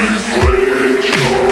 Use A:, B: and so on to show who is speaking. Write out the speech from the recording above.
A: Wake your